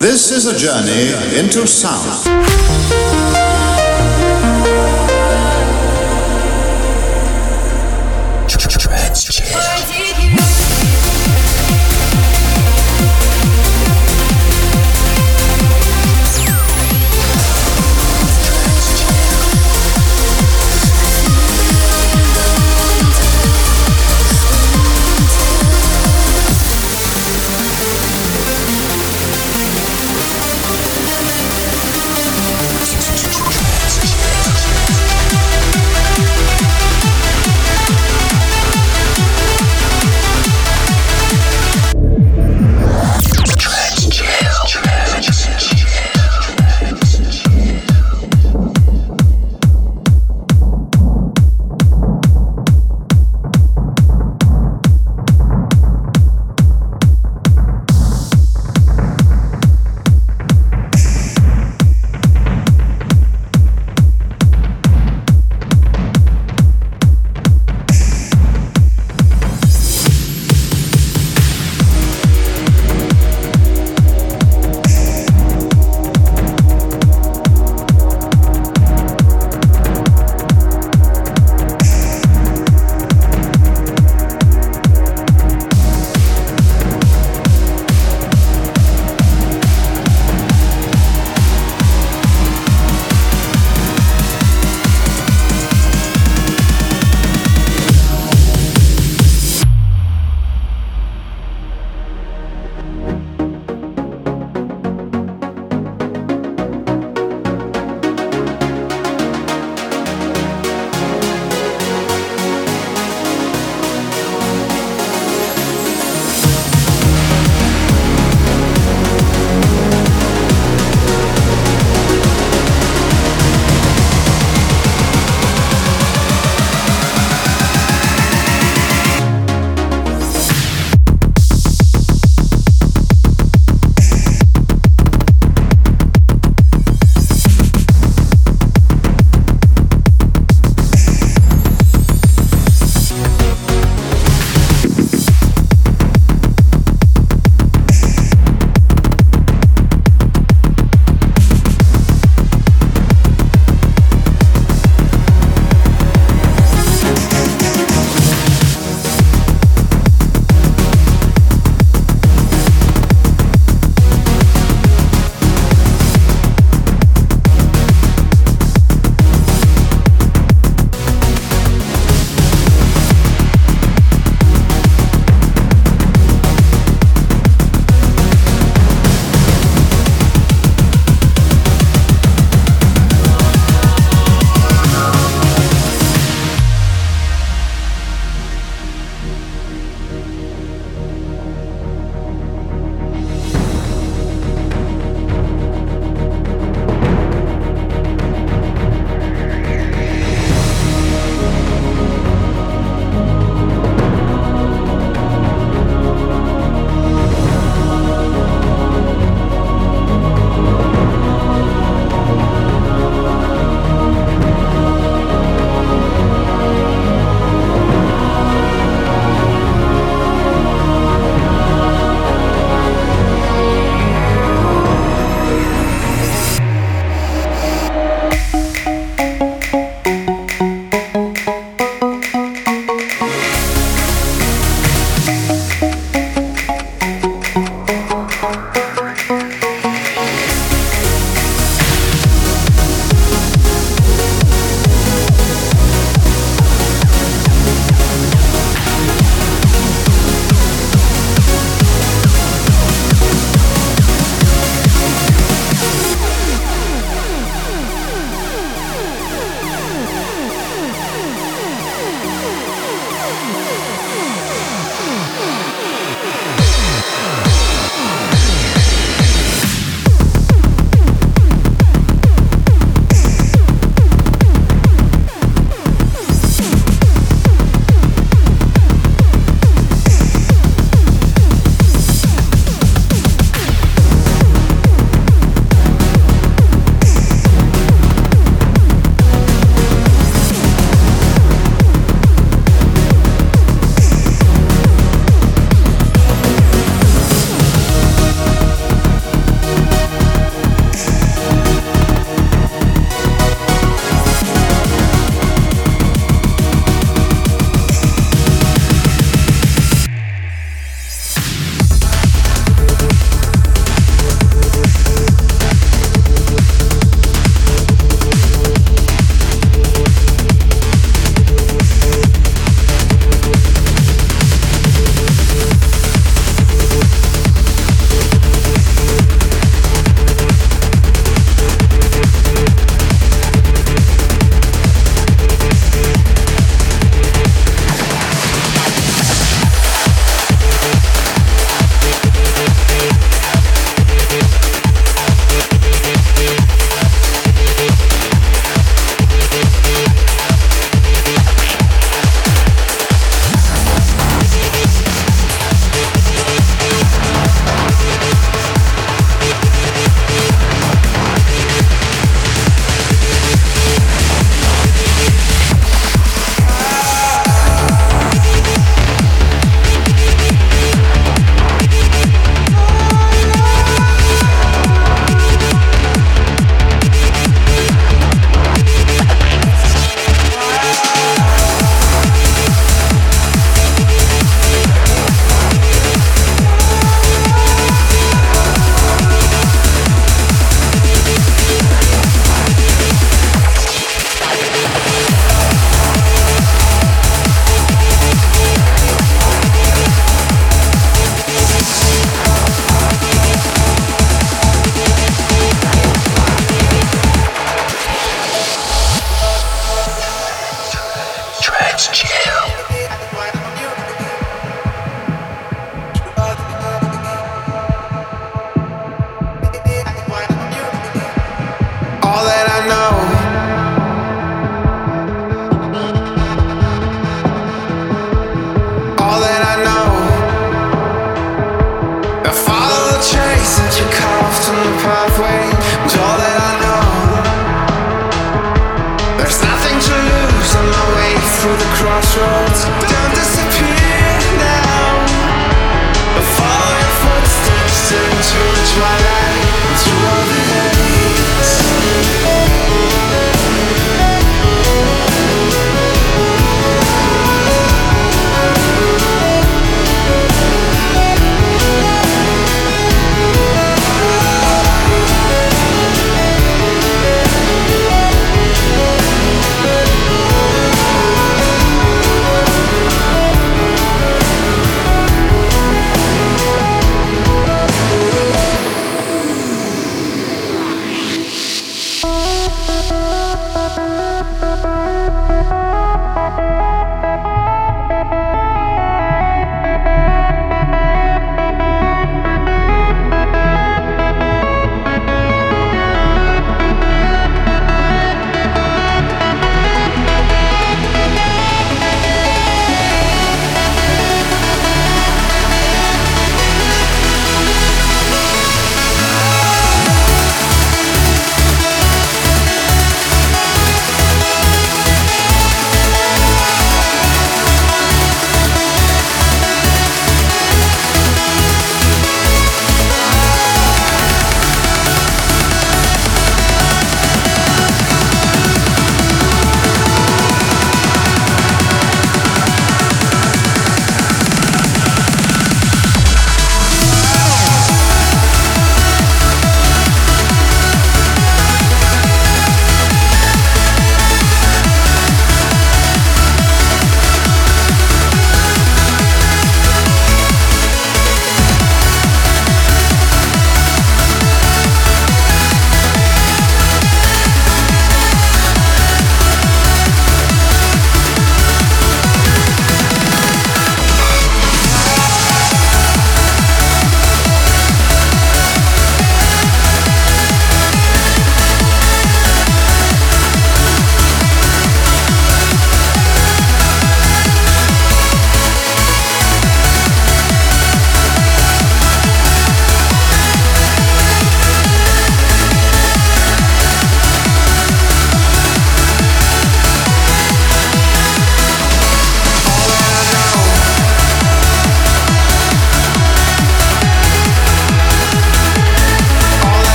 This is a journey into sound. Transgender.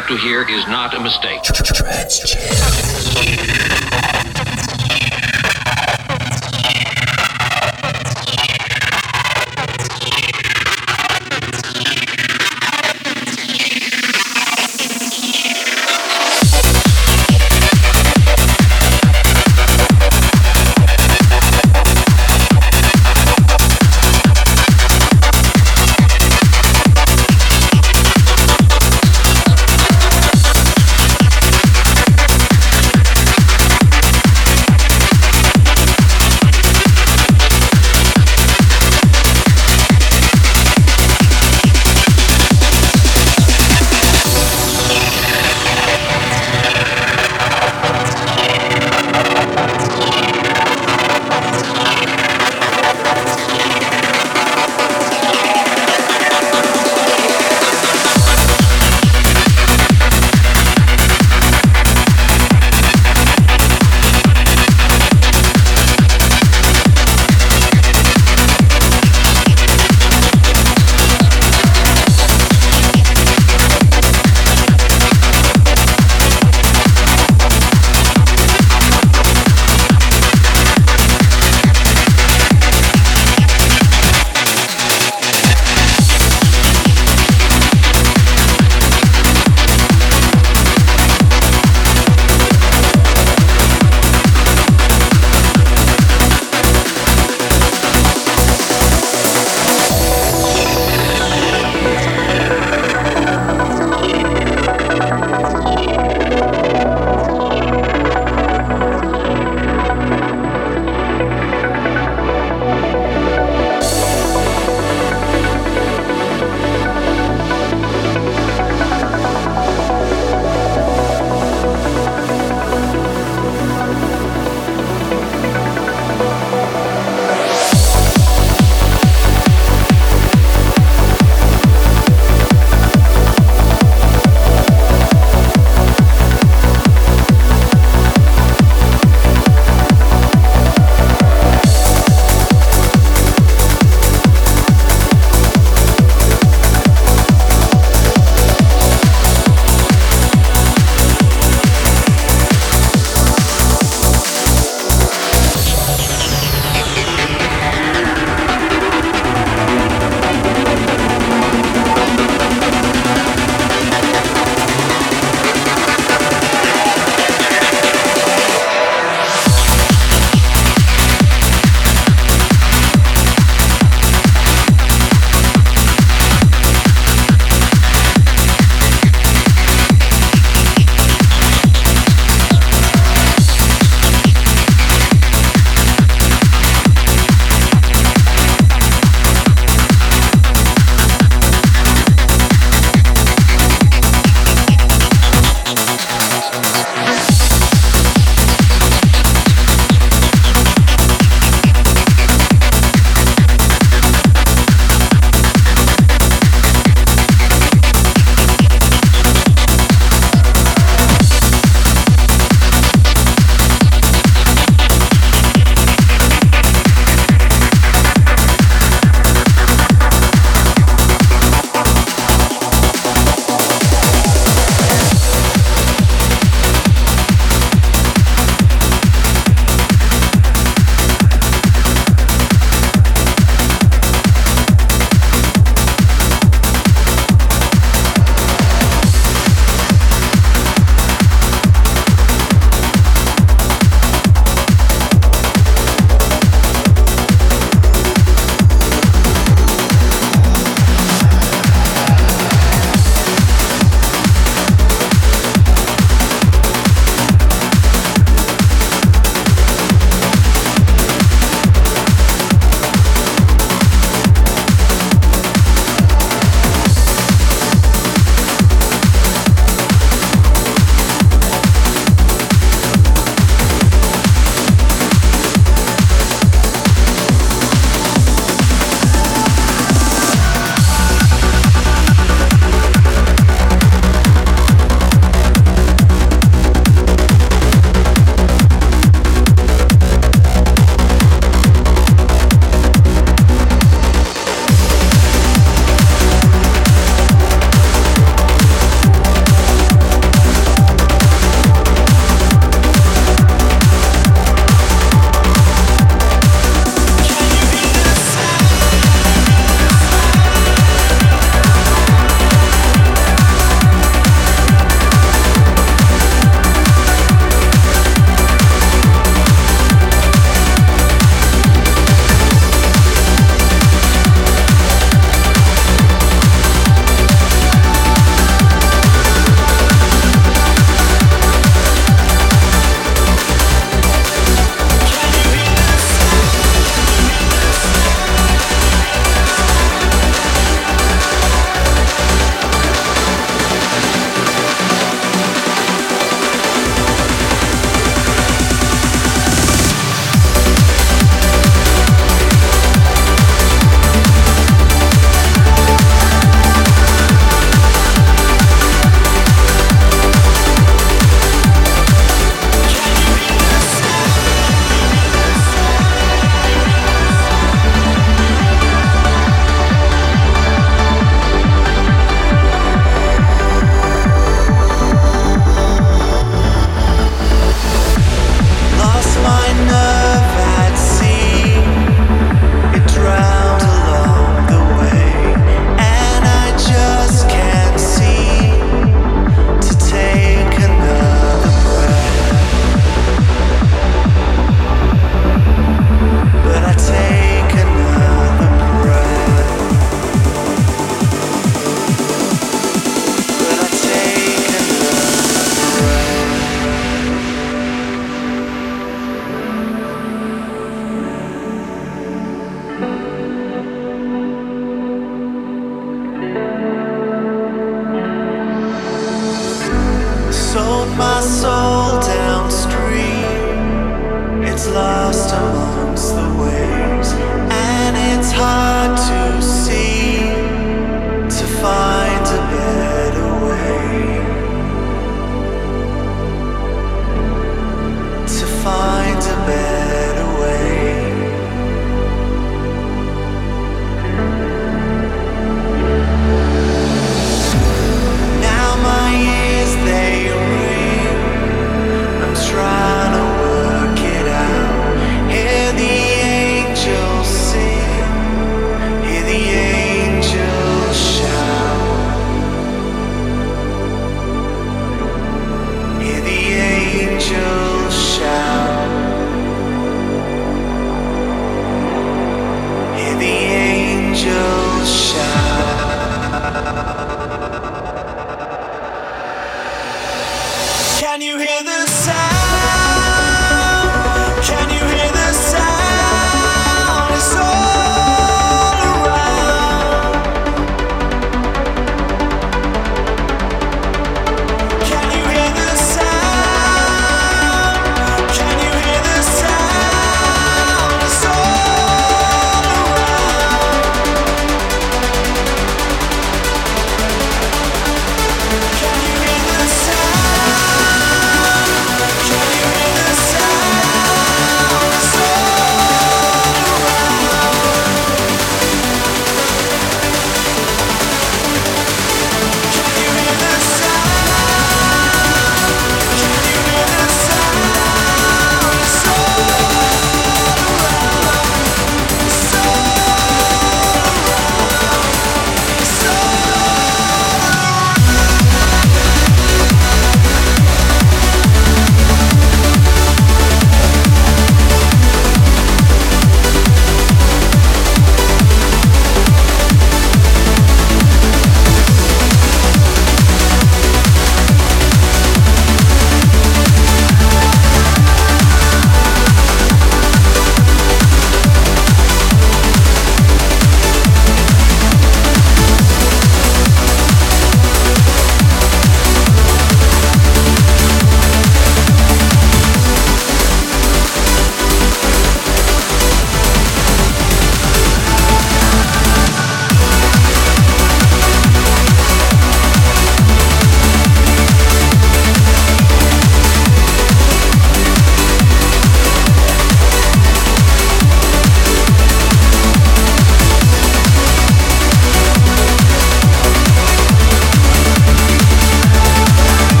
About to hear is not a mistake.